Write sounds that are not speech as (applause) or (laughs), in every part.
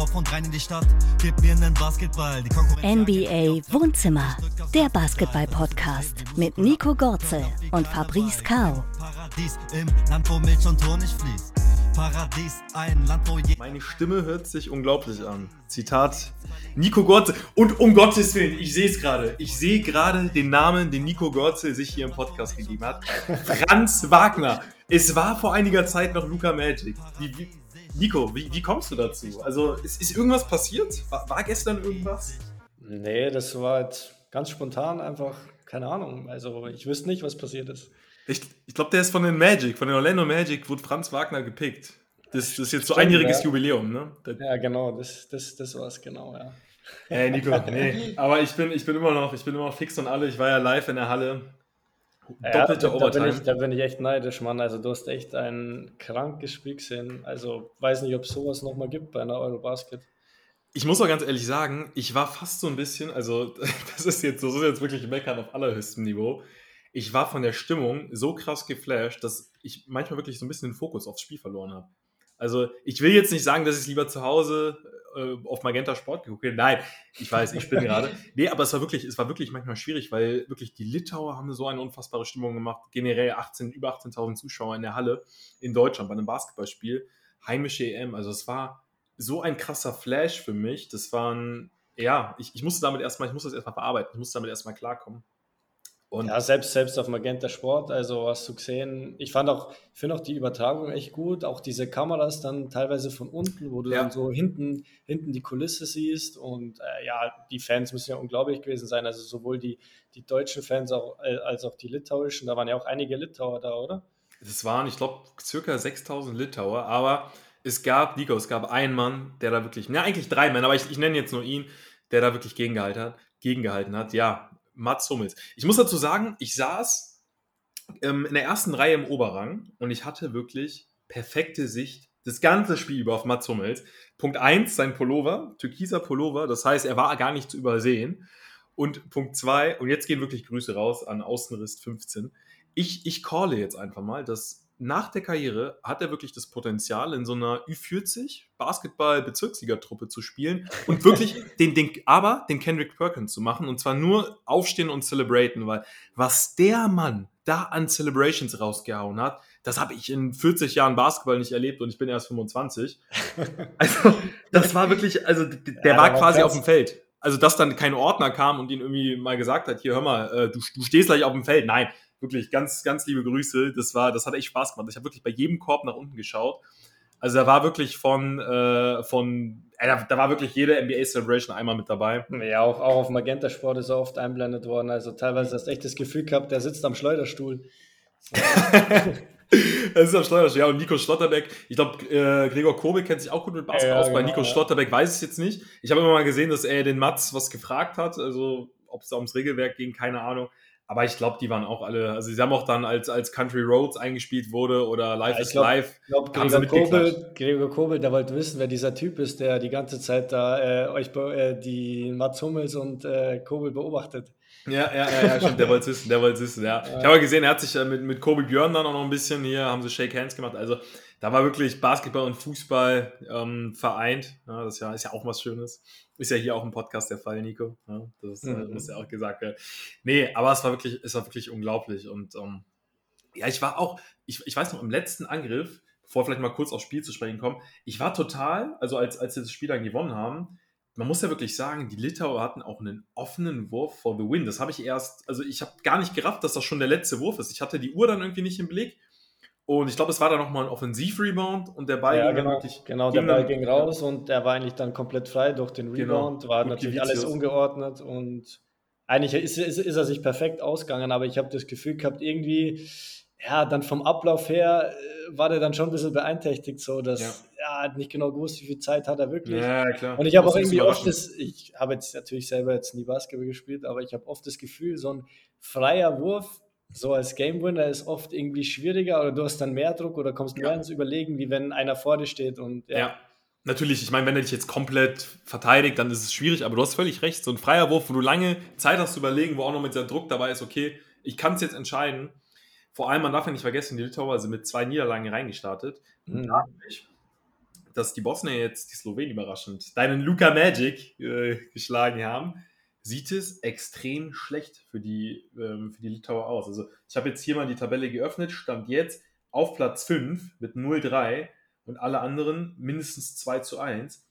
Dorf und rein in die Stadt. Gib mir einen Basketball, die. NBA Wohnzimmer, der Basketball-Podcast mit Nico Gorzel und Fabrice Kao. Paradies im Land, wo Milch und Honig fließt. Paradies, ein Land, wo je Meine Stimme hört sich unglaublich an. Zitat Nico Gorze. Und um Gottes Willen, ich sehe es gerade. Ich sehe gerade den Namen, den Nico Gorze sich hier im Podcast gegeben hat. Franz Wagner. Es war vor einiger Zeit noch Luca Magic. Wie, wie, Nico, wie, wie kommst du dazu? Also, ist, ist irgendwas passiert? War, war gestern irgendwas? Nee, das war jetzt ganz spontan einfach, keine Ahnung. Also ich wüsste nicht, was passiert ist. Ich, ich glaube, der ist von den Magic, von den Orlando Magic, wurde Franz Wagner gepickt. Das, das ist jetzt so Stimmt, einjähriges ja. Jubiläum, ne? Das, Ja, genau, das, das, das war es genau, ja. Ey, Nico, nee. (laughs) Aber ich bin, ich bin immer noch, ich bin immer noch fix und alle. Ich war ja live in der Halle. Ja, Doppelte da, da, bin Overtime. ich, da bin ich echt neidisch, Mann. Also du hast echt ein krankes Spiel gesehen. Also weiß nicht, ob es sowas nochmal gibt bei einer Eurobasket. Ich muss auch ganz ehrlich sagen, ich war fast so ein bisschen, also (laughs) das ist jetzt, das ist jetzt wirklich Meckern auf allerhöchstem Niveau. Ich war von der Stimmung so krass geflasht, dass ich manchmal wirklich so ein bisschen den Fokus aufs Spiel verloren habe. Also ich will jetzt nicht sagen, dass ich lieber zu Hause äh, auf Magenta Sport geguckt. Nein, ich weiß, ich bin gerade. (laughs) Nee, aber es war wirklich, es war wirklich manchmal schwierig, weil wirklich die Litauer haben so eine unfassbare Stimmung gemacht. Generell 18, über 18.000 Zuschauer in der Halle in Deutschland bei einem Basketballspiel. Heimische EM, also es war so ein krasser Flash für mich. Das waren, ja, ich, ich musste damit erstmal, ich musste das erstmal verarbeiten, ich musste damit erstmal klarkommen. Und Ja, selbst, selbst auf Magenta Sport, also hast du gesehen, ich fand auch, finde auch die Übertragung echt gut, auch diese Kameras dann teilweise von unten, wo du Ja. dann so hinten, hinten die Kulisse siehst und äh, ja, die Fans müssen ja unglaublich gewesen sein, also sowohl die, die deutschen Fans auch, äh, als auch die litauischen, da waren ja auch einige Litauer da, oder? es waren, ich glaube, circa 6000 Litauer, aber es gab, Nico, es gab einen Mann, der da wirklich, na eigentlich drei Männer, aber ich, ich nenne jetzt nur ihn, der da wirklich gegengehalten hat. Gegengehalten hat. Ja, Mats Hummels. Ich muss dazu sagen, ich saß ähm, in der ersten Reihe im Oberrang und ich hatte wirklich perfekte Sicht das ganze Spiel über auf Mats Hummels. Punkt 1, sein Pullover, türkiser Pullover, das heißt, er war gar nicht zu übersehen. Und Punkt 2, und jetzt gehen wirklich Grüße raus an Außenriss 15. Ich, ich calle jetzt einfach mal, dass nach der Karriere hat er wirklich das Potenzial, in so einer Ü40 Basketball-Bezirksliga-Truppe zu spielen und (laughs) wirklich den, den, aber den Kendrick Perkins zu machen und zwar nur aufstehen und celebraten, weil was der Mann da an Celebrations rausgehauen hat, das habe ich in 40 Jahren Basketball nicht erlebt und ich bin erst 25. (laughs) Also, das war wirklich, also der Ja, war quasi auf dem Feld. Also, dass dann kein Ordner kam und ihn irgendwie mal gesagt hat, hier, hör mal, äh, du, du stehst gleich auf dem Feld. Nein, wirklich ganz, ganz liebe Grüße. Das war, das hat echt Spaß gemacht. Ich habe wirklich bei jedem Korb nach unten geschaut. Also, da war wirklich von, äh, von, äh, da, da war wirklich jede NBA Celebration einmal mit dabei. Ja, auch, auch auf Magenta Sport ist er oft einblendet worden, also teilweise hast du echt das Gefühl gehabt, der sitzt am Schleuderstuhl. (laughs) Das ist am Schleuderstuhl. Ja, und Nico Schlotterbeck, ich glaube, äh, Gregor Kobel kennt sich auch gut mit Basketball Ja, aus. Bei genau, Nico ja. Schlotterbeck weiß ich es jetzt nicht. Ich habe immer mal gesehen, dass er den Mats was gefragt hat. Also, ob es da ums Regelwerk ging, keine Ahnung. Aber ich glaube, die waren auch alle, also sie haben auch dann, als, als Country Roads eingespielt wurde oder Live Ja, is glaub- Haben sie Gregor. Kobel, Gregor Kobel, der wollte wissen, wer dieser Typ ist, der die ganze Zeit da äh, euch äh, die Mats Hummels und äh, Kobel beobachtet. Ja, ja, ja, ja, stimmt, der wollte wissen, der wollte wissen, ja. (laughs) Ich habe ja gesehen, er hat sich äh, mit, mit Kobe Björn dann auch noch ein bisschen hier, haben sie Shake Hands gemacht. Also da war wirklich Basketball und Fußball ähm, vereint. Ja, das ist ja, ist ja auch was Schönes. Ist ja hier auch im Podcast der Fall, Nico. Ja, das äh, Mhm. muss ja auch gesagt werden. Nee, aber es war wirklich, es war wirklich unglaublich. Und ähm, ja, ich war auch, ich, ich weiß noch, im letzten Angriff, bevor wir vielleicht mal kurz aufs Spiel zu sprechen kommen, ich war total, also als, als sie das Spiel dann gewonnen haben, man muss ja wirklich sagen, die Litauer hatten auch einen offenen Wurf for the win. Das habe ich erst, also ich habe gar nicht gerafft, dass das schon der letzte Wurf ist. Ich hatte die Uhr dann irgendwie nicht im Blick. Und ich glaube, es war dann nochmal ein Offensiv-Rebound und der Ball ja, ging genau, wirklich. genau der ging Ball dann- ging raus und er war eigentlich dann komplett frei durch den Genau. Rebound. War Gut natürlich alles ungeordnet und eigentlich ist, ist, ist er sich perfekt ausgegangen, aber ich habe das Gefühl gehabt, irgendwie, ja, dann vom Ablauf her äh, war der dann schon ein bisschen beeinträchtigt, so dass Ja. ja. er hat nicht genau gewusst, wie viel Zeit hat er wirklich. Ja, klar. Und ich habe auch irgendwie oft das, ich habe jetzt natürlich selber jetzt nie Basketball gespielt, aber ich habe oft das Gefühl, so ein freier Wurf, so als Game Winner, ist oft irgendwie schwieriger oder du hast dann mehr Druck oder kommst mehr Ja. ins Überlegen, wie wenn einer vor dir steht und Ja. Natürlich, ich meine, wenn er dich jetzt komplett verteidigt, dann ist es schwierig, aber du hast völlig recht. So ein freier Wurf, wo du lange Zeit hast zu überlegen, wo auch noch mit dieser Druck dabei ist, okay, ich kann es jetzt entscheiden. Vor allem, man darf ja nicht vergessen, die Litauer sind mit zwei Niederlagen reingestartet. Mhm. dadurch dass die Bosnier jetzt die Slowenen überraschend deinen Luka Magic äh, geschlagen haben, sieht es extrem schlecht für die, ähm, für die Litauer aus. Also ich habe jetzt hier mal die Tabelle geöffnet, stand jetzt auf Platz 5 mit 0-3 und alle anderen mindestens 2 zu 1.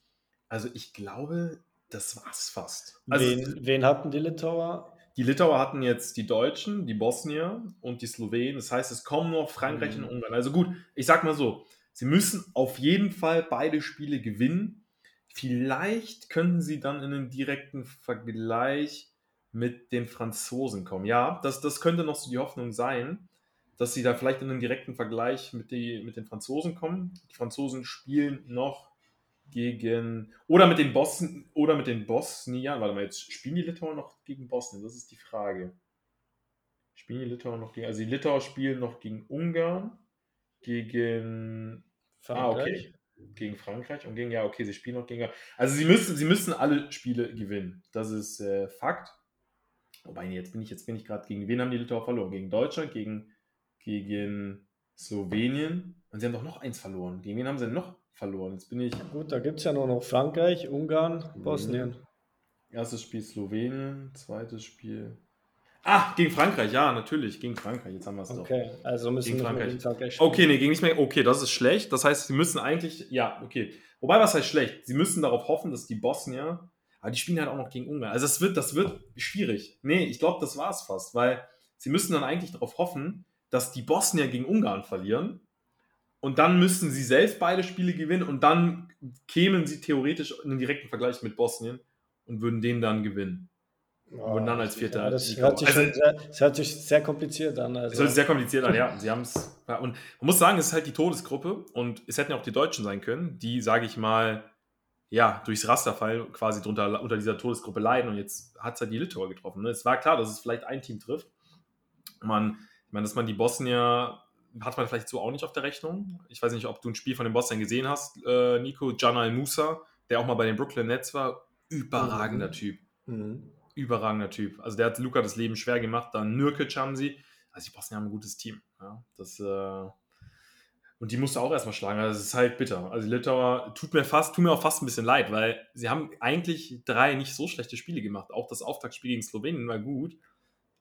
Also ich glaube, das war's fast. Also, wen, wen hatten die Litauer? Die Litauer hatten jetzt die Deutschen, die Bosnier und die Slowenen. Das heißt, es kommen noch Frankreich mhm. und Ungarn. Also gut, ich sag mal so, sie müssen auf jeden Fall beide Spiele gewinnen. Vielleicht könnten sie dann in einen direkten Vergleich mit den Franzosen kommen. Ja, das, das könnte noch so die Hoffnung sein, dass sie da vielleicht in einen direkten Vergleich mit, die, mit den Franzosen kommen. Die Franzosen spielen noch gegen oder mit den Bosnien oder mit den Bosniern. Warte mal, jetzt spielen die Litauer noch gegen Bosnien? Das ist die Frage. Spielen die Litauer noch gegen. Also die Litauer spielen noch gegen Ungarn, gegen Frankreich. Ah, okay. Gegen Frankreich und gegen, ja, okay, sie spielen noch gegen. Also sie müssen, sie müssen alle Spiele gewinnen. Das ist äh, Fakt. Wobei, jetzt bin ich, jetzt bin ich gerade gegen wen haben die Litauer verloren? Gegen Deutschland, gegen, gegen Slowenien. Und sie haben doch noch eins verloren. Gegen wen haben sie denn noch verloren. Jetzt bin ich. Gut, da gibt es ja nur noch Frankreich, Ungarn, Bosnien. Erstes Spiel Slowenien, zweites Spiel. Ah, gegen Frankreich, ja, natürlich, gegen Frankreich. Jetzt haben wir es doch. Okay, also müssen gegen Frankreich. gegen Frankreich spielen. Okay, nee, gegen nicht mehr. Okay, das ist schlecht. Das heißt, sie müssen eigentlich, ja, okay. Wobei, was heißt schlecht? Sie müssen darauf hoffen, dass die Bosnier, aber die spielen halt auch noch gegen Ungarn. Also, das wird, das wird schwierig. Nee, ich glaube, das war es fast, weil sie müssen dann eigentlich darauf hoffen, dass die Bosnier gegen Ungarn verlieren und dann müssten sie selbst beide Spiele gewinnen und dann kämen sie theoretisch in einen direkten Vergleich mit Bosnien und würden den dann gewinnen. Oh, und dann als Vierter. Ja, das, hört sich also, sehr, das hört sich sehr kompliziert an. Also. Das hört sich sehr kompliziert an, ja. Sie haben es. Ja, und man muss sagen, es ist halt die Todesgruppe und es hätten ja auch die Deutschen sein können, die, sage ich mal, ja, durchs Rasterfall quasi drunter, unter dieser Todesgruppe leiden und jetzt hat es halt die Litauer getroffen. Ne? Es war klar, dass es vielleicht ein Team trifft. Man, ich meine, dass man die Bosnier hat man vielleicht so auch nicht auf der Rechnung. Ich weiß nicht, ob du ein Spiel von den Boston gesehen hast, äh, Nico. Janal Musa, der auch mal bei den Brooklyn Nets war, überragender mhm. Typ. Mhm. Überragender Typ. Also der hat Luca das Leben schwer gemacht. Dann Nürkic haben sie. Also die Boston haben ein gutes Team. Ja, das, äh, und die musste auch erstmal schlagen. Also das ist halt bitter. Also Litauer tut mir fast, tut mir auch fast ein bisschen leid, weil sie haben eigentlich drei nicht so schlechte Spiele gemacht. Auch das Auftaktspiel gegen Slowenien war gut.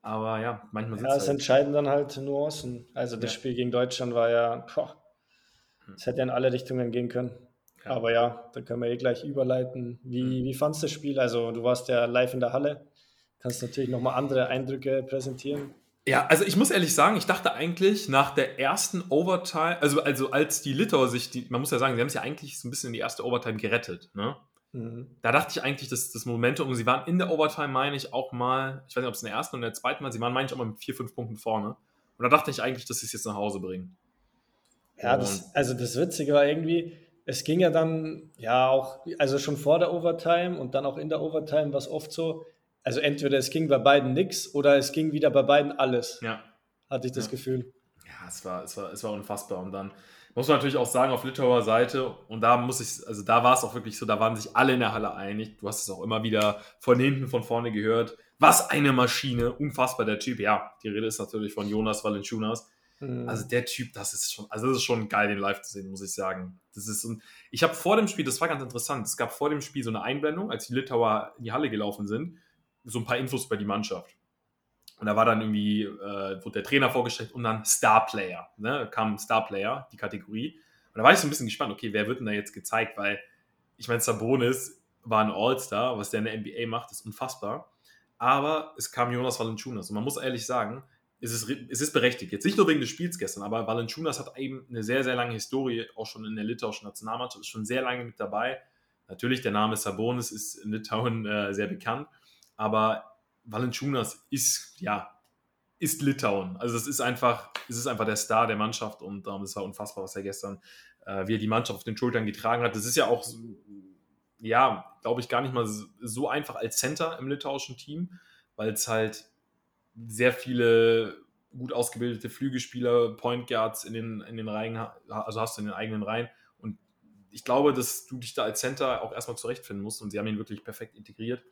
Aber ja, manchmal sind ja, es halt. entscheiden dann halt Nuancen. Also das ja. Spiel gegen Deutschland war ja, es hätte ja in alle Richtungen gehen können. Ja. Aber ja, da können wir eh gleich überleiten. Wie, mhm. wie fandest du das Spiel? Also du warst ja live in der Halle. Kannst natürlich nochmal andere Eindrücke präsentieren. Ja, also ich muss ehrlich sagen, ich dachte eigentlich nach der ersten Overtime, also, also als die Litauer sich, die, man muss ja sagen, sie haben es ja eigentlich so ein bisschen in die erste Overtime gerettet. Ne? Mhm. Da dachte ich eigentlich, dass das Momentum, sie waren in der Overtime, meine ich, auch mal, ich weiß nicht, ob es in der ersten oder in der zweiten Mal, sie waren, meine ich, auch mal mit vier, fünf Punkten vorne. Und da dachte ich eigentlich, dass sie es jetzt nach Hause bringen. Ja, das, also das Witzige war irgendwie, es ging ja dann, ja auch, also schon vor der Overtime und dann auch in der Overtime war es oft so, also entweder es ging bei beiden nichts oder es ging wieder bei beiden alles. Ja. Hatte ich das ja. Gefühl. Ja, es war, es, war, es war unfassbar. Und dann muss man natürlich auch sagen, auf Litauer Seite, und da muss ich, also da war es auch wirklich so, da waren sich alle in der Halle einig. Du hast es auch immer wieder von hinten, von vorne gehört. Was eine Maschine, unfassbar der Typ. Ja, die Rede ist natürlich von Jonas Valanciunas. Mhm. Also der Typ, das ist schon, also das ist schon geil, den live zu sehen, muss ich sagen. Das ist, und ich habe vor dem Spiel, das war ganz interessant, es gab vor dem Spiel so eine Einblendung, als die Litauer in die Halle gelaufen sind, so ein paar Infos über die Mannschaft. Und da war dann irgendwie, äh, wurde der Trainer vorgestellt und dann Star Player. Ne? Kam Star Player, die Kategorie. Und da war ich so ein bisschen gespannt, okay, wer wird denn da jetzt gezeigt? Weil, ich meine, Sabonis war ein All-Star, was der in der NBA macht, ist unfassbar. Aber es kam Jonas Valanciunas. Und man muss ehrlich sagen, es ist, es ist berechtigt. Jetzt nicht nur wegen des Spiels gestern, aber Valanciunas hat eben eine sehr, sehr lange Historie, auch schon in der litauischen Nationalmannschaft, ist schon sehr lange mit dabei. Natürlich, der Name Sabonis ist in Litauen äh, sehr bekannt, aber Valanciunas ist, ja, ist Litauen. Also es ist einfach, es ist einfach der Star der Mannschaft und ähm, es war unfassbar, was er gestern, äh, wie er die Mannschaft auf den Schultern getragen hat. Das ist ja auch, ja, glaube ich, gar nicht mal so einfach als Center im litauischen Team, weil es halt sehr viele gut ausgebildete Flügelspieler, Point Guards in den, in den Reihen, also hast du in den eigenen Reihen. Und ich glaube, dass du dich da als Center auch erstmal zurechtfinden musst und sie haben ihn wirklich perfekt integriert.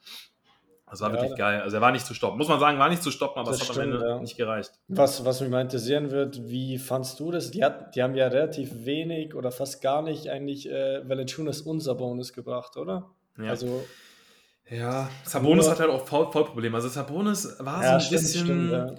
Das war ja, wirklich geil. Also er war nicht zu stoppen. Muss man sagen, war nicht zu stoppen, aber es hat stimmt, am Ende ja. nicht gereicht. Was, was mich mal interessieren wird, wie fandst du das? Die, hat, die haben ja relativ wenig oder fast gar nicht eigentlich äh, Valanciunas unser Bonus gebracht, oder? Ja. Also ja, Sabonis hat halt auch Vollprobleme. Also Sabonis war ja, so ein stimmt, bisschen. Stimmt, ja.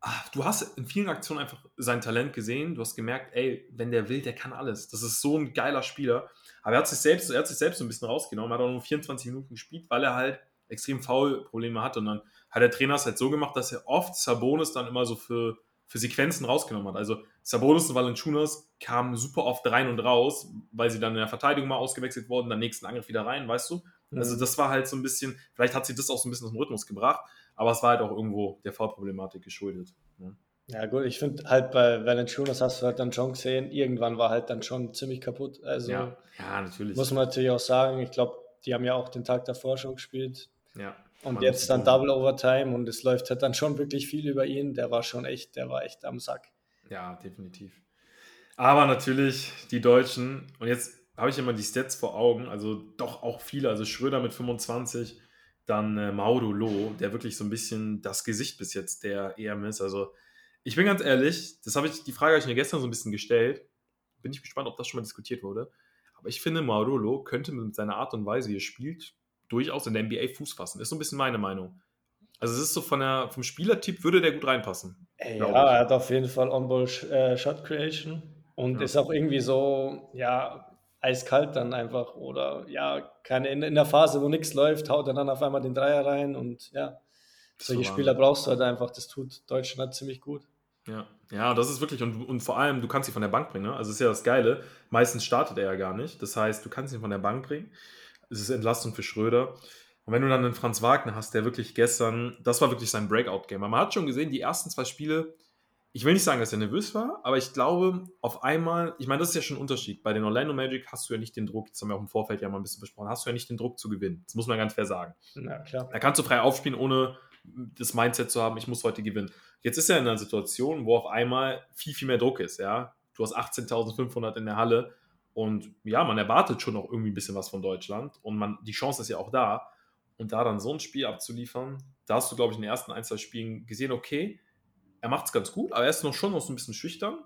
ach, du hast in vielen Aktionen einfach sein Talent gesehen. Du hast gemerkt, ey, wenn der will, der kann alles. Das ist so ein geiler Spieler. Aber er hat sich selbst, er hat sich selbst so ein bisschen rausgenommen. Er hat auch nur 24 Minuten gespielt, weil er halt extrem Foul-Probleme hat. Und dann hat der Trainer es halt so gemacht, dass er oft Sabonis dann immer so für, für Sequenzen rausgenommen hat. Also Sabonis und Valanciunas kamen super oft rein und raus, weil sie dann in der Verteidigung mal ausgewechselt wurden, dann nächsten Angriff wieder rein, weißt du? Mhm. Also das war halt so ein bisschen, vielleicht hat sie das auch so ein bisschen aus dem Rhythmus gebracht, aber es war halt auch irgendwo der Foul-Problematik geschuldet. Ne? Ja gut, ich finde halt bei Valanciunas hast du halt dann schon gesehen, irgendwann war halt dann schon ziemlich kaputt. Also ja, ja natürlich. Muss man natürlich auch sagen, ich glaube, die haben ja auch den Tag davor schon gespielt. Ja. Und jetzt dann Double Overtime und es läuft halt dann schon wirklich viel über ihn. Der war schon echt, der war echt am Sack. Ja, definitiv. Aber natürlich die Deutschen, und jetzt habe ich immer die Stats vor Augen, also doch auch viele, also Schröder mit 25, dann äh, Mauro Loh, der wirklich so ein bisschen das Gesicht bis jetzt der EM ist. Also ich bin ganz ehrlich, das habe ich, die Frage habe ich mir gestern so ein bisschen gestellt. Bin ich gespannt, ob das schon mal diskutiert wurde. Aber ich finde, Mauro Loh könnte mit seiner Art und Weise, wie er spielt, durchaus in der NBA Fuß fassen. Ist so ein bisschen meine Meinung. Also es ist so von der, vom Spielertyp würde der gut reinpassen. Ey, ja, er hat auf jeden Fall On-Ball äh, Shot Creation und ja. ist auch irgendwie so, ja, eiskalt dann einfach oder ja, keine in, in der Phase, wo nichts läuft, haut er dann auf einmal den Dreier rein und ja, solche so Spieler brauchst du halt einfach. Das tut Deutschland halt ziemlich gut. Ja, ja, das ist wirklich, und, und vor allem, du kannst sie von der Bank bringen. Ne? Also, ist ja das Geile. Meistens startet er ja gar nicht. Das heißt, du kannst ihn von der Bank bringen. Es ist Entlastung für Schröder. Und wenn du dann einen Franz Wagner hast, der wirklich gestern, das war wirklich sein Breakout-Game. Man hat schon gesehen, die ersten zwei Spiele, ich will nicht sagen, dass er nervös war, aber ich glaube, auf einmal, ich meine, das ist ja schon ein Unterschied. Bei den Orlando Magic hast du ja nicht den Druck, das haben wir auch im Vorfeld ja mal ein bisschen besprochen, hast du ja nicht den Druck zu gewinnen. Das muss man ganz fair sagen. Na klar. Da kannst du frei aufspielen, ohne das Mindset zu haben, ich muss heute gewinnen. Jetzt ist er in einer Situation, wo auf einmal viel, viel mehr Druck ist. Ja? Du hast 18.500 in der Halle und ja, man erwartet schon noch irgendwie ein bisschen was von Deutschland und man, die Chance ist ja auch da. Und da dann so ein Spiel abzuliefern, da hast du, glaube ich, in den ersten ein, zwei Spielen gesehen, okay, er macht es ganz gut, aber er ist noch schon noch so ein bisschen schüchtern.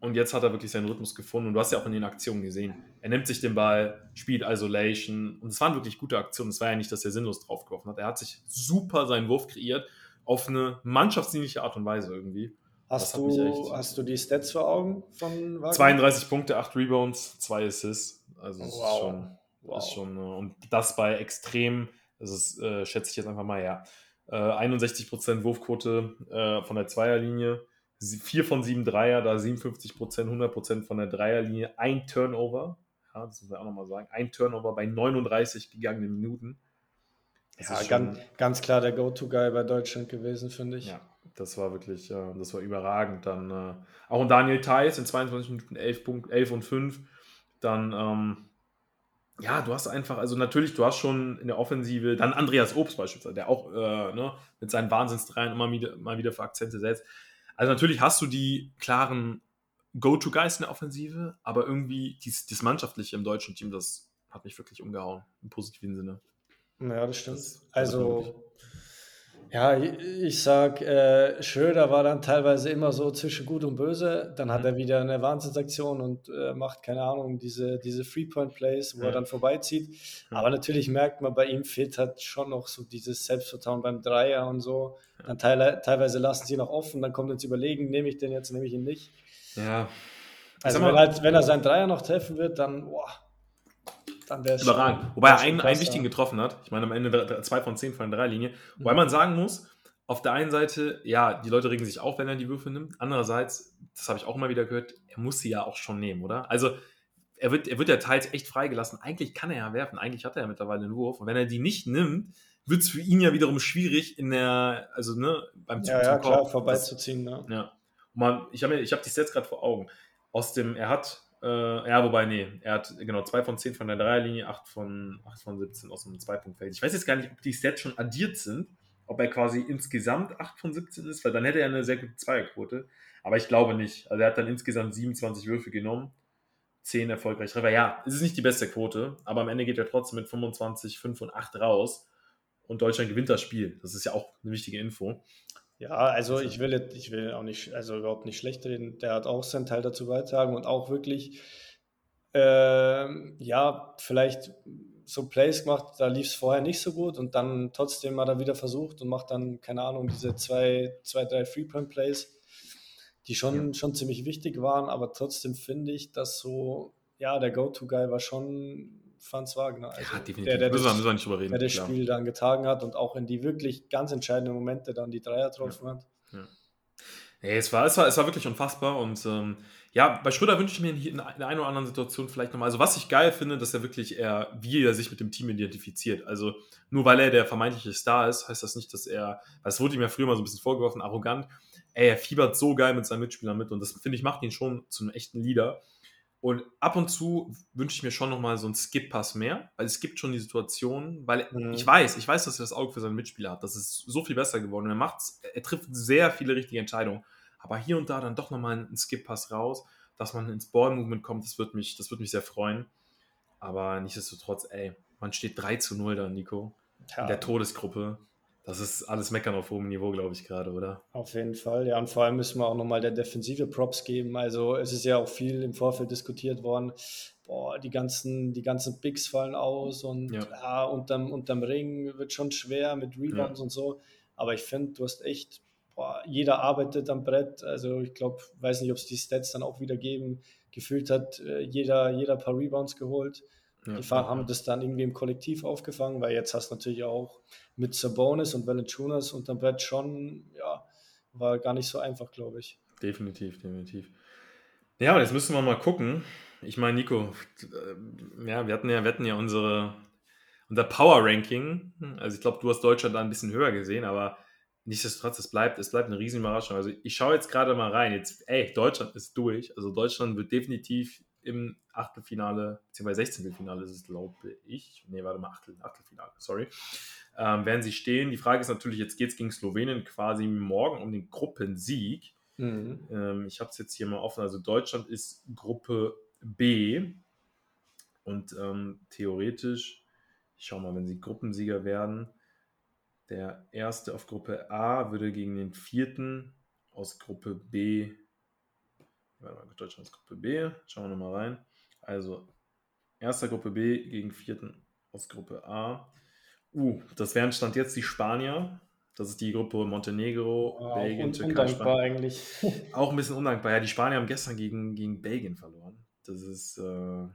Und jetzt hat er wirklich seinen Rhythmus gefunden. Und du hast ja auch in den Aktionen gesehen. Er nimmt sich den Ball, spielt Isolation. Und es waren wirklich gute Aktionen. Es war ja nicht, dass er sinnlos draufgeworfen hat. Er hat sich super seinen Wurf kreiert. Auf eine mannschaftsdienliche Art und Weise irgendwie. Hast du, hast du die Stats vor Augen von Wagner? 32 Punkte, 8 Rebounds, 2 Assists. Also das wow. ist schon, wow. ist schon. Und das bei extrem, das ist, äh, schätze ich jetzt einfach mal, ja. Äh, 61% Wurfquote äh, von der Zweierlinie 4 von 7 Dreier, da 57 Prozent, 100 Prozent von der Dreierlinie, ein Turnover. Ja, das muss man auch nochmal sagen. Ein Turnover bei 39 gegangenen Minuten. Das ja, ganz, ganz klar der Go-To-Guy bei Deutschland gewesen, finde ich. Ja, das war wirklich, äh, das war überragend. Dann äh, auch ein Daniel Theiss in 22 Minuten 11, Punkt, 11 und 5. Dann, ähm, ja, du hast einfach, also natürlich, du hast schon in der Offensive, dann Andreas Obst beispielsweise, der auch äh, ne, mit seinen Wahnsinnsdreien immer wieder, mal wieder für Akzente setzt. Also natürlich hast du die klaren Go-To-Guys in der Offensive, aber irgendwie dies, das Mannschaftliche im deutschen Team, das hat mich wirklich umgehauen, im positiven Sinne. Ja, das stimmt. Das, also, ja, ich, sag, äh, Schröder war dann teilweise immer so zwischen gut und böse. Dann hat mhm. er wieder eine Wahnsinnsaktion und äh, macht, keine Ahnung, diese, diese Three-Point-Plays, wo mhm. er dann vorbeizieht. Mhm. Aber natürlich merkt man, bei ihm fehlt halt schon noch so dieses Selbstvertrauen beim Dreier und so. Dann teile, teilweise lassen sie noch offen, dann kommt ins Überlegen, nehme ich den jetzt, nehme ich ihn nicht. Ja. Also wenn, halt, wenn er seinen Dreier noch treffen wird, dann, boah, dann wäre es Überragend. Wobei er einen, einen wichtigen getroffen hat. Ich meine, am Ende zwei von zehn von der Dreierlinie. Mhm. Wobei man sagen muss, auf der einen Seite, ja, die Leute regen sich auf, wenn er die Würfe nimmt. Andererseits, das habe ich auch immer wieder gehört, er muss sie ja auch schon nehmen, oder? Also, er wird, er wird ja teils echt freigelassen. Eigentlich kann er ja werfen. Eigentlich hat er ja mittlerweile einen Wurf. Und wenn er die nicht nimmt, wird es für ihn ja wiederum schwierig in der, also ne, beim Zug ja, ja, klar, vorbeizuziehen. Ne? Ja. Man, ich habe ich hab die Sets gerade vor Augen. Aus dem, er hat, äh, ja, wobei, nee, er hat genau 2 von 10 von der Dreierlinie, 8 von, 8 von 17 aus dem Zweipunktfeld. Ich weiß jetzt gar nicht, ob die Sets schon addiert sind, ob er quasi insgesamt 8 von 17 ist, weil dann hätte er eine sehr gute Zweierquote. Aber ich glaube nicht. Also er hat dann insgesamt 27 Würfe genommen. 10 erfolgreich Treffer. Ja, es ist nicht die beste Quote, aber am Ende geht er trotzdem mit 25, 5 und 8 raus. und Deutschland gewinnt das Spiel. Das ist ja auch eine wichtige Info. Ja, also, also ich will, ich will auch nicht, also überhaupt nicht schlecht reden. Der hat auch seinen Teil dazu beitragen und auch wirklich, äh, ja, vielleicht so Plays gemacht, da lief es vorher nicht so gut und dann trotzdem hat er wieder versucht und macht dann, keine Ahnung, diese zwei, zwei drei Three-Point-Plays, die schon, ja. schon ziemlich wichtig waren, aber trotzdem finde ich, dass so, ja, der Go-To-Guy war schon Franz Wagner. Also ja, definitiv. Der, der das, müssen wir nicht überreden. Der das klar. Spiel dann getragen hat und auch in die wirklich ganz entscheidenden Momente dann die Dreier getroffen ja. hat. Ja. Nee, es, war, es, war, es war wirklich unfassbar und ähm, ja, bei Schröder wünsche ich mir in, der einen oder anderen Situation vielleicht nochmal, also was ich geil finde, dass er wirklich er, wie er sich mit dem Team identifiziert. Also nur weil er der vermeintliche Star ist, heißt das nicht, dass er, weil es wurde ihm ja früher mal so ein bisschen vorgeworfen, arrogant, ey, er fiebert so geil mit seinen Mitspielern mit und das finde ich macht ihn schon zu einem echten Leader. Und ab und zu wünsche ich mir schon nochmal so einen Skip-Pass mehr, weil es gibt schon die Situation, weil mhm. ich weiß, ich weiß, dass er das Auge für seinen Mitspieler hat. Das ist so viel besser geworden. Und er macht's, er trifft sehr viele richtige Entscheidungen. Aber hier und da dann doch nochmal einen Skip-Pass raus, dass man ins Ball-Movement kommt, das wird mich, das wird mich sehr freuen. Aber nichtsdestotrotz, ey, man steht 3 zu 0 da, Nico. Ja. In der Todesgruppe. Das ist alles Meckern auf hohem Niveau, glaube ich, gerade, oder? Auf jeden Fall, ja. Und vor allem müssen wir auch nochmal der Defensive Props geben. Also es ist ja auch viel im Vorfeld diskutiert worden. Boah, die ganzen, die ganzen Bigs fallen aus und ja. ja unterm, unterm Ring wird schon schwer mit Rebounds ja. und so. Aber ich finde, du hast echt, boah, jeder arbeitet am Brett. Also ich glaube, weiß nicht, ob es die Stats dann auch wieder geben. Gefühlt hat äh, jeder, jeder ein paar Rebounds geholt. Die Fahrer haben das dann irgendwie im Kollektiv aufgefangen, weil jetzt hast du natürlich auch mit Sabonis und Valanciunas unterm Brett schon, ja, war gar nicht so einfach, glaube ich. Definitiv, definitiv. Ja, und jetzt müssen wir mal gucken. Ich meine, Nico, äh, ja, wir hatten ja, wir hatten ja unsere, unser Power Ranking. Also ich glaube, du hast Deutschland da ein bisschen höher gesehen, aber nichtsdestotrotz, es bleibt, es bleibt eine riesen Überraschung. Also ich schaue jetzt gerade mal rein. Jetzt, ey, Deutschland ist durch. Also Deutschland wird definitiv im Achtelfinale, beziehungsweise 16. Finale ist es, glaube ich. Nee, warte mal, Achtel, Achtelfinale, sorry ähm, werden sie stehen. Die Frage ist natürlich, jetzt geht es gegen Slowenien quasi morgen um den Gruppensieg. Mhm. Ähm, ich habe es jetzt hier mal offen. Also Deutschland ist Gruppe B und ähm, theoretisch, ich schaue mal, wenn sie Gruppensieger werden, der erste auf Gruppe A würde gegen den vierten aus Gruppe B, warte mal, Deutschland ist Gruppe B, schauen wir nochmal rein. Also erster Gruppe B gegen vierten aus Gruppe A. Uh, das wären Stand jetzt die Spanier. Das ist die Gruppe Montenegro, ja, Belgien, Türkei, Spanien. eigentlich. (laughs) Auch ein bisschen undankbar. Ja, die Spanier haben gestern gegen, gegen Belgien verloren. Das ist äh,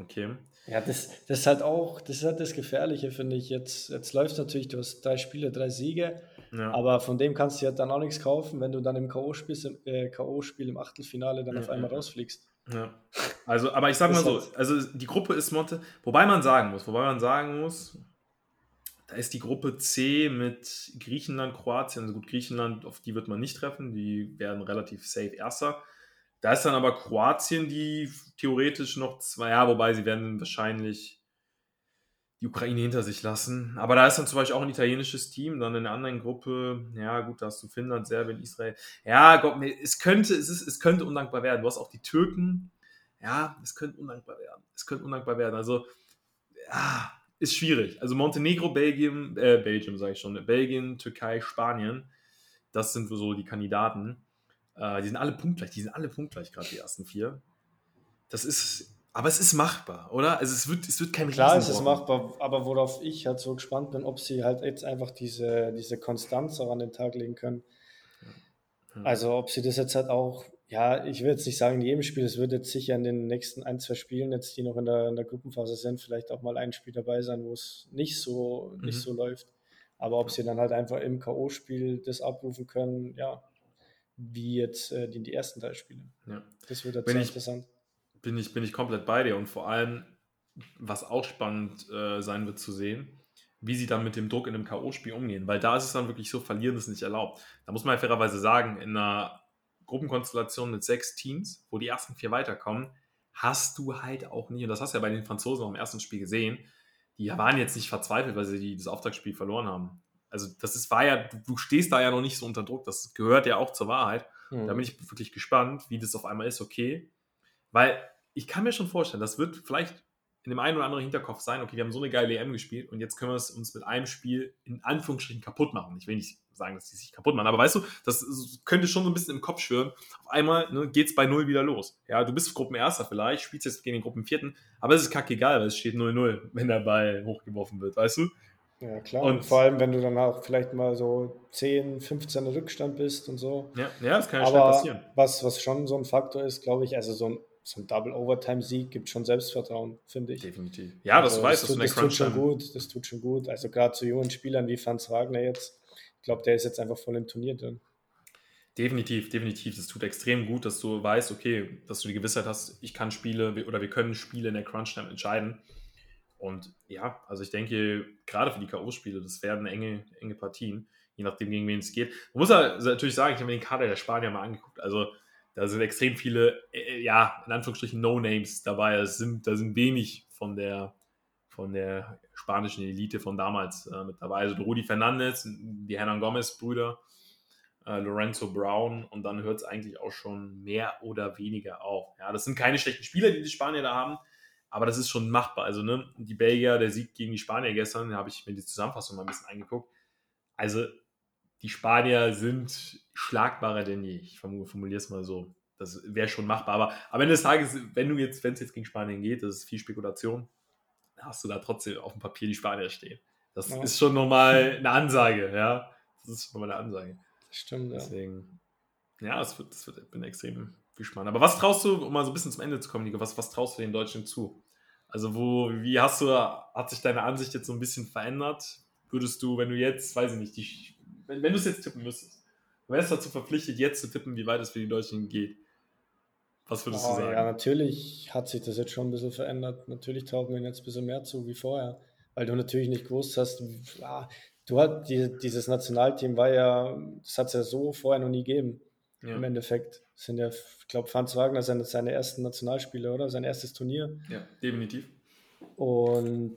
okay. Ja, das, das ist halt auch, das ist halt das Gefährliche, finde ich. Jetzt, jetzt läuft natürlich, du hast drei Spiele, drei Siege, ja. aber von dem kannst du ja dann auch nichts kaufen, wenn du dann im K.O.-Spiel äh, KO im Achtelfinale dann ja, auf einmal ja. rausfliegst. Ja. Also, aber ich sag mal so, also die Gruppe ist Monte, wobei man sagen muss, wobei man sagen muss, da ist die Gruppe C mit Griechenland, Kroatien. Also gut, Griechenland, auf die wird man nicht treffen. Die werden relativ safe Erster. Da ist dann aber Kroatien, die theoretisch noch zwei, ja, wobei sie werden wahrscheinlich die Ukraine hinter sich lassen. Aber da ist dann zum Beispiel auch ein italienisches Team, dann in der anderen Gruppe, ja gut, da hast du Finnland, Serbien, Israel. Ja, Gott, es könnte, es, ist, es könnte undankbar werden. Du hast auch die Türken. Ja, es könnte undankbar werden. Es könnte undankbar werden. Also, ja, ist schwierig. Also Montenegro, Belgien, äh, Belgien sage ich schon, Belgien, Türkei, Spanien, das sind so die Kandidaten. Äh, die sind alle punktgleich, die sind alle punktgleich, gerade die ersten vier. Das ist, aber es ist machbar, oder? Also es wird, es wird kein Klar, es ist machbar, aber worauf ich halt so gespannt bin, ob sie halt jetzt einfach diese, diese Konstanz auch an den Tag legen können. Also ob sie das jetzt halt auch ja, ich will jetzt nicht sagen in jedem Spiel, es wird jetzt sicher in den nächsten ein, zwei Spielen, jetzt die noch in der, in der Gruppenphase sind, vielleicht auch mal ein Spiel dabei sein, wo es nicht so, mhm. nicht so läuft. Aber ob sie dann halt einfach im K.O.-Spiel das abrufen können, ja, wie jetzt äh, die, die ersten drei Spiele. Ja. Das wird jetzt bin interessant. Ich, bin, ich, bin ich komplett bei dir und vor allem, was auch spannend äh, sein wird zu sehen, wie sie dann mit dem Druck in einem K.O.-Spiel umgehen, weil da ist es dann wirklich so, verlieren ist nicht erlaubt. Da muss man ja fairerweise sagen, in einer Gruppenkonstellation mit sechs Teams, wo die ersten vier weiterkommen, hast du halt auch nicht, und das hast du ja bei den Franzosen auch im ersten Spiel gesehen, die waren jetzt nicht verzweifelt, weil sie die, das Auftaktspiel verloren haben. Also das ist, war ja, du stehst da ja noch nicht so unter Druck, das gehört ja auch zur Wahrheit. Mhm. Da bin ich wirklich gespannt, wie das auf einmal ist, okay. Weil ich kann mir schon vorstellen, das wird vielleicht in dem einen oder anderen Hinterkopf sein, okay, wir haben so eine geile EM gespielt und jetzt können wir es uns mit einem Spiel in Anführungsstrichen kaputt machen. Ich will nicht sagen, dass die sich kaputt machen, aber weißt du, das könnte schon so ein bisschen im Kopf schwören. Auf einmal ne, geht es bei Null wieder los. Ja, du bist Gruppenerster vielleicht, spielst jetzt gegen den Gruppenvierten, aber es ist kackegal, weil es steht 0-0, wenn der Ball hochgeworfen wird, weißt du? Ja, klar. Und vor allem, wenn du dann auch vielleicht mal so 10, 15 Rückstand bist und so. Ja, ja das kann ja schnell passieren. Was, was schon so ein Faktor ist, glaube ich, also so ein so ein Double-Overtime-Sieg gibt schon Selbstvertrauen, finde ich. Definitiv. Ja, das also, weiß das, tut, das tut schon gut. Das tut schon gut. Also gerade zu jungen Spielern wie Franz Wagner jetzt, ich glaube, der ist jetzt einfach voll im Turnier drin. Definitiv, definitiv. Das tut extrem gut, dass du weißt, okay, dass du die Gewissheit hast, ich kann Spiele oder wir können Spiele in der Crunch-Time entscheiden. Und ja, also ich denke, gerade für die K.O.-Spiele, das werden enge, enge Partien, je nachdem, gegen wen es geht. Man muss natürlich sagen, ich habe mir den Kader der Spanier mal angeguckt. Also da sind extrem viele, äh, ja, in Anführungsstrichen No-Names dabei. Es sind, da sind wenig von der, von der spanischen Elite von damals äh, mit dabei. Also Rudi Fernandez, die Hernan Gomez-Brüder, äh, Lorenzo Brown und dann hört es eigentlich auch schon mehr oder weniger auf. Ja, das sind keine schlechten Spieler, die die Spanier da haben, aber das ist schon machbar. Also, ne, die Belgier, der Sieg gegen die Spanier gestern, da habe ich mir die Zusammenfassung mal ein bisschen angeguckt. Also, die Spanier sind schlagbarer denn je. Ich formuliere es mal so. Das wäre schon machbar. Aber am Ende des Tages, wenn du jetzt, wenn es jetzt gegen Spanien geht, das ist viel Spekulation, dann hast du da trotzdem auf dem Papier die Spanier stehen. Das ja. ist schon nochmal eine Ansage, ja. Das ist schon mal eine Ansage. Das stimmt, ja. Deswegen, ja, das wird, das wird, ich bin extrem gespannt. Aber was traust du, um mal so ein bisschen zum Ende zu kommen, Nico, was, was traust du den Deutschen zu? Also, wo, wie hast du, hat sich deine Ansicht jetzt so ein bisschen verändert? Würdest du, wenn du jetzt, weiß ich nicht, die wenn, wenn du es jetzt tippen müsstest, du wärst dazu verpflichtet, jetzt zu tippen, wie weit es für die Deutschen geht. Was würdest oh, du sagen? Ja, natürlich hat sich das jetzt schon ein bisschen verändert. Natürlich taugt mir jetzt ein bisschen mehr zu wie vorher, weil du natürlich nicht gewusst hast, ah, du hat die, dieses Nationalteam war ja, das hat es ja so vorher noch nie gegeben. Ja. Im Endeffekt das sind ja, ich glaube, Franz Wagner seine, seine ersten Nationalspiele, oder? Sein erstes Turnier. Ja, definitiv. Und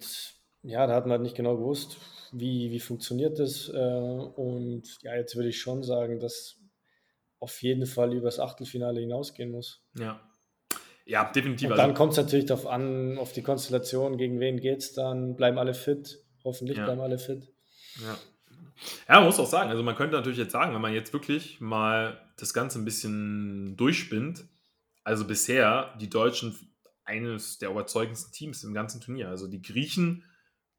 ja, da hat man halt nicht genau gewusst, wie, wie funktioniert das. Äh, und ja, jetzt würde ich schon sagen, dass auf jeden Fall über das Achtelfinale hinausgehen muss. Ja. Ja, definitiv. Und dann also, kommt es natürlich darauf an, auf die Konstellation, gegen wen geht es dann, bleiben alle fit, hoffentlich ja. bleiben alle fit. Ja. Ja, man muss auch sagen, also man könnte natürlich jetzt sagen, wenn man jetzt wirklich mal das Ganze ein bisschen durchspinnt, also bisher die Deutschen eines der überzeugendsten Teams im ganzen Turnier. Also die Griechen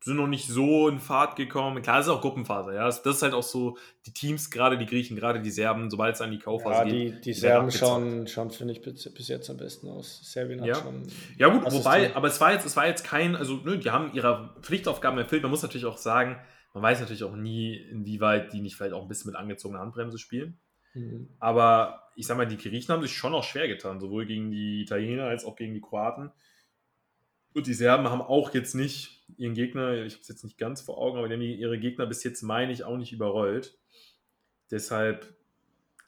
sind noch nicht so in Fahrt gekommen. Klar, es ist auch Gruppenphase, ja. Das, ist halt auch so, die Teams, gerade die Griechen, gerade die Serben, sobald es an die Kaufphase ja, geht. Die, die Serben schauen, schauen finde ich, bis, jetzt am besten aus. Serbien ja. hat schon. Ja, gut, wobei, aber es war jetzt, es war jetzt kein, also, ne, die haben ihre Pflichtaufgaben erfüllt. Man muss natürlich auch sagen, man weiß natürlich auch nie, inwieweit die nicht vielleicht auch ein bisschen mit angezogener Handbremse spielen. Mhm. Aber ich sag mal, die Griechen haben sich schon auch schwer getan, sowohl gegen die Italiener als auch gegen die Kroaten. Und die Serben haben auch jetzt nicht ihren Gegner, ich habe es jetzt nicht ganz vor Augen, aber die haben ihre Gegner bis jetzt, meine ich, auch nicht überrollt. Deshalb,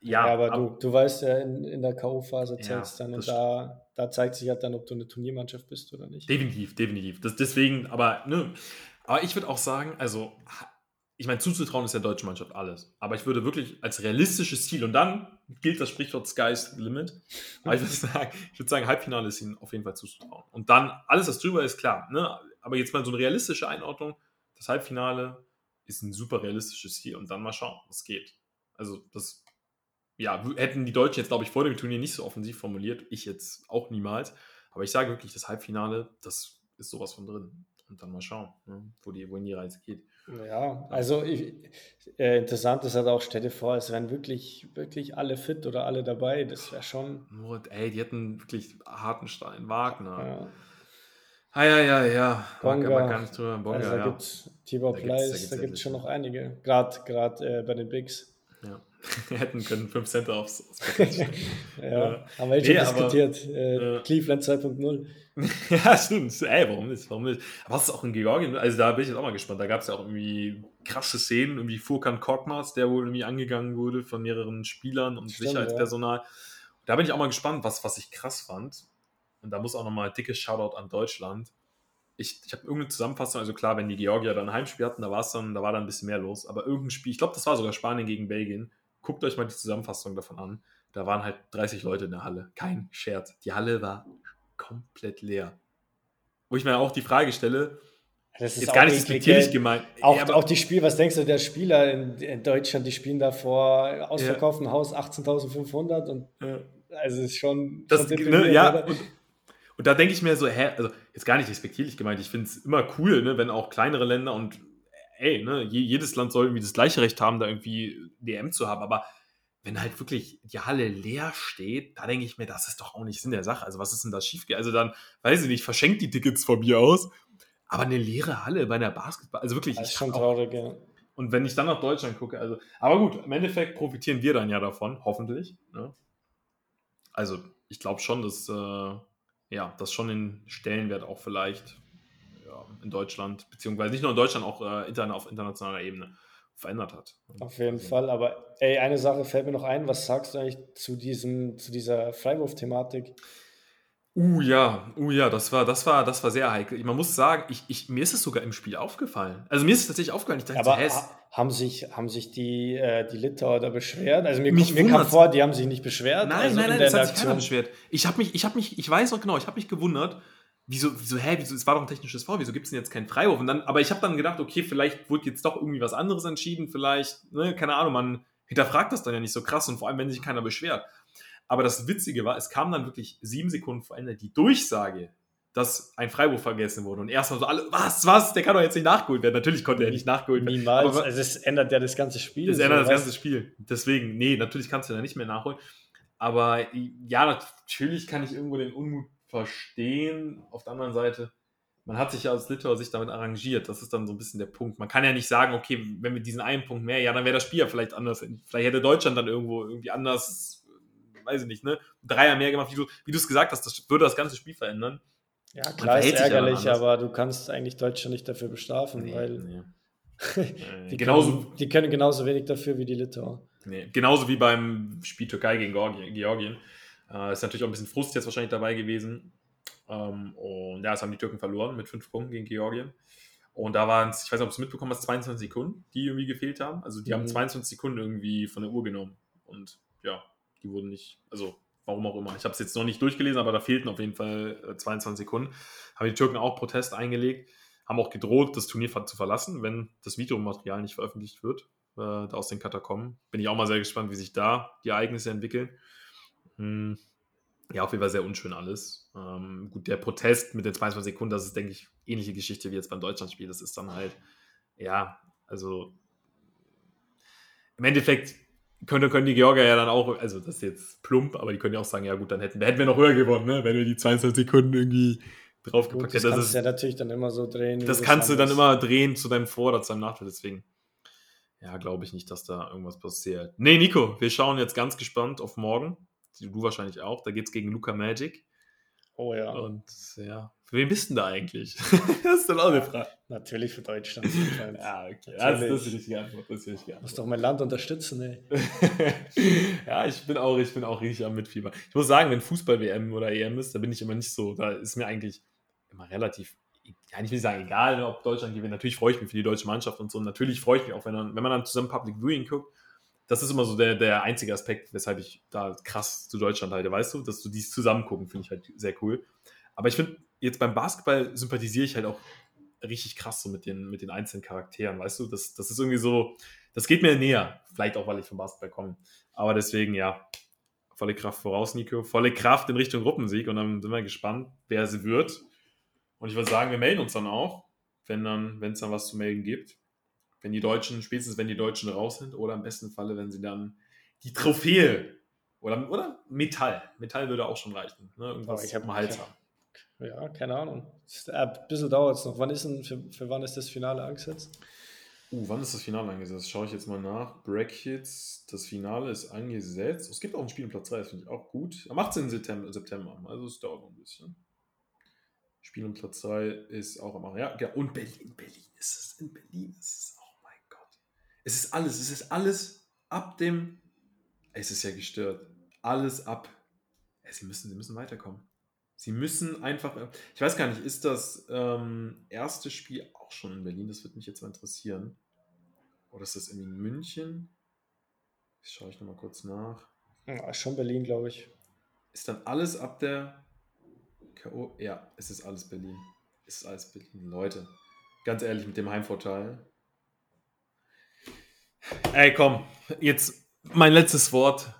ja. ja aber ab, du, du weißt ja, in, in der K.O.-Phase zählst ja, dann und da, da zeigt sich halt dann, ob du eine Turniermannschaft bist oder nicht. Definitiv, definitiv. Das, deswegen, aber, ne, aber ich würde auch sagen, also ich meine, zuzutrauen ist der deutschen Mannschaft alles. Aber ich würde wirklich als realistisches Ziel, und dann gilt das Sprichwort Sky's Limit, aber ich würde (laughs) sagen, ich würde sagen, Halbfinale ist ihnen auf jeden Fall zuzutrauen. Und dann, alles, was drüber ist, klar. Ne? Aber jetzt mal so eine realistische Einordnung, das Halbfinale ist ein super realistisches Ziel und dann mal schauen, was geht. Also, das, ja, hätten die Deutschen jetzt, glaube ich, vor dem Turnier nicht so offensiv formuliert, ich jetzt auch niemals. Aber ich sage wirklich, das Halbfinale, das ist sowas von drin. Und dann mal schauen, ne? wo, die, wohin die Reise geht. Ja, also ich, äh, interessant ist halt auch, stell dir vor, es wären wirklich, wirklich alle fit oder alle dabei. Das wäre schon. Nur, ey, die hätten wirklich Hartenstein, Wagner. Ja. Ah, ja, ja, ja. Bonga. Gar nicht drüber. Bonga, also da ja. gibt es Tibor Pleiss, da gibt es schon noch einige. Gerade äh, bei den Bigs. Ja. (laughs) hätten können 5 Cent aufs, aufs ja, (laughs) ja, haben wir (laughs) nee, schon diskutiert. Äh, Cleveland 2.0. (laughs) ja, stimmt. Ey, warum nicht? Warum nicht? Aber was ist auch in Georgien? Also da bin ich jetzt auch mal gespannt. Da gab es ja auch irgendwie krasse Szenen, irgendwie Furkan Korkmaz, der wohl irgendwie angegangen wurde von mehreren Spielern und stimmt, Sicherheitspersonal. Ja. Da bin ich auch mal gespannt, was, was ich krass fand. Und da muss auch nochmal ein dickes Shoutout an Deutschland. Ich, ich habe irgendeine Zusammenfassung, also klar, wenn die Georgier dann ein Heimspiel hatten, da war es dann, da war dann ein bisschen mehr los. Aber irgendein Spiel, ich glaube, das war sogar Spanien gegen Belgien. Guckt euch mal die Zusammenfassung davon an. Da waren halt 30 Leute in der Halle. Kein Scherz. Die Halle war komplett leer. wo ich mir auch die Frage stelle, Das ist jetzt gar nicht respektierlich gemeint. Auch, Ja, auch die Spiel, was denkst du, der Spieler in, in Deutschland, die spielen da vor ausverkauftem Haus 18.500 und Ja. also ist schon, Das, schon ne, ja, und, und da denke ich mir so, hä, also jetzt gar nicht respektierlich gemeint, ich finde es immer cool, ne, wenn auch kleinere Länder und ey, ne, je, jedes Land soll irgendwie das gleiche Recht haben, da irgendwie DM zu haben, aber wenn halt wirklich die Halle leer steht, da denke ich mir, das ist doch auch nicht Sinn der Sache. Also was ist denn da schief? Also dann, weiß ich nicht, verschenkt die Tickets von mir aus, aber eine leere Halle bei einer Basketball, also wirklich, Das ist ich schon traurig, ja. und wenn ich dann nach Deutschland gucke, also, aber gut, im Endeffekt profitieren wir dann ja davon, hoffentlich. Ne? Also, ich glaube schon, dass, äh, ja, das schon den Stellenwert auch vielleicht ja, in Deutschland, beziehungsweise nicht nur in Deutschland, auch äh, auf internationaler Ebene verändert hat. Auf jeden Also, Fall, aber ey, eine Sache fällt mir noch ein, was sagst du eigentlich zu diesem, zu dieser Freiwurf-Thematik? Uh ja, uh ja, das war, das war, das war sehr heikel. Man muss sagen, ich, ich, mir ist es sogar im Spiel aufgefallen. Also mir ist es tatsächlich aufgefallen. Ich dachte, Aber so, ha- haben sich, haben sich die, äh, die Litauer da beschwert? Also mir, Mich mir kam vor, die haben sich nicht beschwert. Nein, also nein, in nein, das hat sich keiner beschwert. Ich habe mich, ich habe mich, ich weiß noch genau, ich habe mich gewundert, wieso, wieso, hä, wieso, es war doch ein technisches Foul, wieso gibt es denn jetzt keinen Freiwurf? Und dann, aber ich habe dann gedacht, okay, vielleicht wurde jetzt doch irgendwie was anderes entschieden, vielleicht, ne, keine Ahnung, man hinterfragt das dann ja nicht so krass und vor allem, wenn sich keiner beschwert. Aber das Witzige war, es kam dann wirklich sieben Sekunden vor Ende die Durchsage, dass ein Freiwurf vergessen wurde. Und erstmal so alle, was, was, der kann doch jetzt nicht nachgeholt werden. Natürlich konnte er nicht nachgeholt werden. Niemals. Aber- also es ändert ja das ganze Spiel. Das so, ändert das weißt ganze Spiel. Deswegen, nee, natürlich kannst du da nicht mehr nachholen. Aber ja, natürlich kann ich irgendwo den Unmut verstehen. Auf der anderen Seite, man hat sich ja aus Litauer Sicht damit arrangiert. Das ist dann so ein bisschen der Punkt. Man kann ja nicht sagen, okay, wenn wir diesen einen Punkt mehr, ja, dann wäre das Spiel ja vielleicht anders. Vielleicht hätte Deutschland dann irgendwo irgendwie anders, weiß ich nicht, ne? Dreier mehr gemacht, wie du, wie du es gesagt hast, das würde das ganze Spiel verändern. Ja, klar, ist ärgerlich, aber du kannst eigentlich Deutschland nicht dafür bestrafen, Nee, weil nee. (laughs) die, genauso, können, die können genauso wenig dafür wie die Litauer. Nee, genauso wie beim Spiel Türkei gegen Georgien. Äh, ist natürlich auch ein bisschen Frust jetzt wahrscheinlich dabei gewesen. Ähm, und ja, es haben die Türken verloren mit fünf Punkten gegen Georgien. Und da waren es, ich weiß nicht, ob du es mitbekommen hast, 22 Sekunden, die irgendwie gefehlt haben. Also die haben Mhm. 22 Sekunden irgendwie von der Uhr genommen. Und ja, die wurden nicht, also warum auch immer. Ich habe es jetzt noch nicht durchgelesen, aber da fehlten auf jeden Fall äh, 22 Sekunden. Haben die Türken auch Protest eingelegt, haben auch gedroht, das Turnier zu verlassen, wenn das Videomaterial nicht veröffentlicht wird äh, da aus den Katakomben. Bin ich auch mal sehr gespannt, wie sich da die Ereignisse entwickeln. Hm, ja, auf jeden Fall sehr unschön alles. Ähm, gut, der Protest mit den 22 Sekunden, das ist, denke ich, ähnliche Geschichte wie jetzt beim Deutschlandspiel. Das ist dann halt, ja, also im Endeffekt können, können die Georgier ja dann auch, also das ist jetzt plump, aber die können ja auch sagen, ja gut, dann hätten, hätten wir noch höher gewonnen, ne? wenn wir die 22 Sekunden irgendwie draufgepackt das hätten. kannst Das, du ja natürlich dann immer so drehen. das kannst du dann immer drehen zu deinem Vor- oder zu deinem Nachteil. Deswegen, ja, glaube ich nicht, dass da irgendwas passiert. Nee, Nico, wir schauen jetzt ganz gespannt auf morgen. Du wahrscheinlich auch. Da geht es gegen Luca Magic. Oh ja, Und ja, für wen bist du denn da eigentlich? (laughs) das ist dann auch eine Frage. natürlich für Deutschland. (laughs) Ja, okay. Das, das ist die richtige Antwort. Das ist die richtige Muss Antwort. doch mein Land unterstützen, ey. (laughs) ja, ich bin auch, ich bin auch richtig am Mitfieber. Ich muss sagen, wenn Fußball-WM oder EM ist, da bin ich immer nicht so, da ist mir eigentlich immer relativ, ja, ich will nicht sagen, egal, ob Deutschland gewinnt. Natürlich freue ich mich für die deutsche Mannschaft und so. Und natürlich freue ich mich auch, wenn, dann, wenn man dann zusammen Public Viewing guckt. Das ist immer so der, der einzige Aspekt, weshalb ich da krass zu Deutschland halte, weißt du, dass du dies zusammen gucken, finde ich halt sehr cool. Aber ich finde, jetzt beim Basketball sympathisiere ich halt auch richtig krass so mit den, mit den einzelnen Charakteren, weißt du? Das, das ist irgendwie so, das geht mir näher. Vielleicht auch, weil ich vom Basketball komme. Aber deswegen, ja, volle Kraft voraus, Nico. Volle Kraft in Richtung Gruppensieg. Und dann sind wir gespannt, wer sie wird. Und ich würde sagen, wir melden uns dann auch, wenn dann, wenn es dann was zu melden gibt. Wenn die Deutschen, spätestens wenn die Deutschen raus sind, oder im besten Falle, wenn sie dann die Trophäe oder, oder Metall. Metall würde auch schon reichen. Ne? Irgendwas Aber ich hab- am Hals haben. Ja, keine Ahnung. Ist- äh, Ein bisschen dauert es noch. Wann ist denn, für, für wann ist das Finale angesetzt? Uh, wann ist das Finale angesetzt? Schaue ich jetzt mal nach. Brackets, das Finale ist angesetzt. Es gibt auch ein Spiel in Platz 3, das finde ich auch gut. Am 18. September, September, also es dauert noch ein bisschen. Spiel um Platz 3 ist auch am ja, ja, und Berlin, Berlin ist es, in Berlin ist es. Es ist alles, es ist alles ab dem, es ist ja gestört, alles ab. Sie müssen, sie müssen weiterkommen. Sie müssen einfach, ich weiß gar nicht, ist das ähm, erste Spiel auch schon in Berlin? Das würde mich jetzt mal interessieren. Oder ist das irgendwie in München? Das schaue ich nochmal kurz nach. Ja, schon Berlin, glaube ich. Ist dann alles ab der K.O.? Ja, es ist alles Berlin. ist alles Berlin. Leute, ganz ehrlich, mit dem Heimvorteil. Ey, komm, jetzt mein letztes Wort.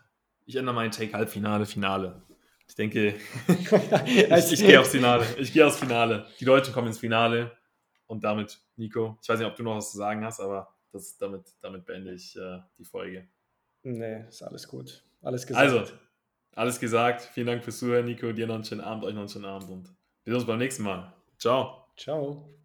Ich ändere meinen Take Halbfinale, Finale. Ich denke, (laughs) ich, ich gehe aufs Finale. Ich gehe aufs Finale. Die Deutschen kommen ins Finale. Und damit, Nico, ich weiß nicht, ob du noch was zu sagen hast, aber das, damit, damit beende ich äh, die Folge. Nee, ist alles gut. Alles gesagt. Also, alles gesagt. Vielen Dank fürs Zuhören, Nico. Dir noch einen schönen Abend, euch noch einen schönen Abend und wir sehen uns beim nächsten Mal. Ciao. Ciao.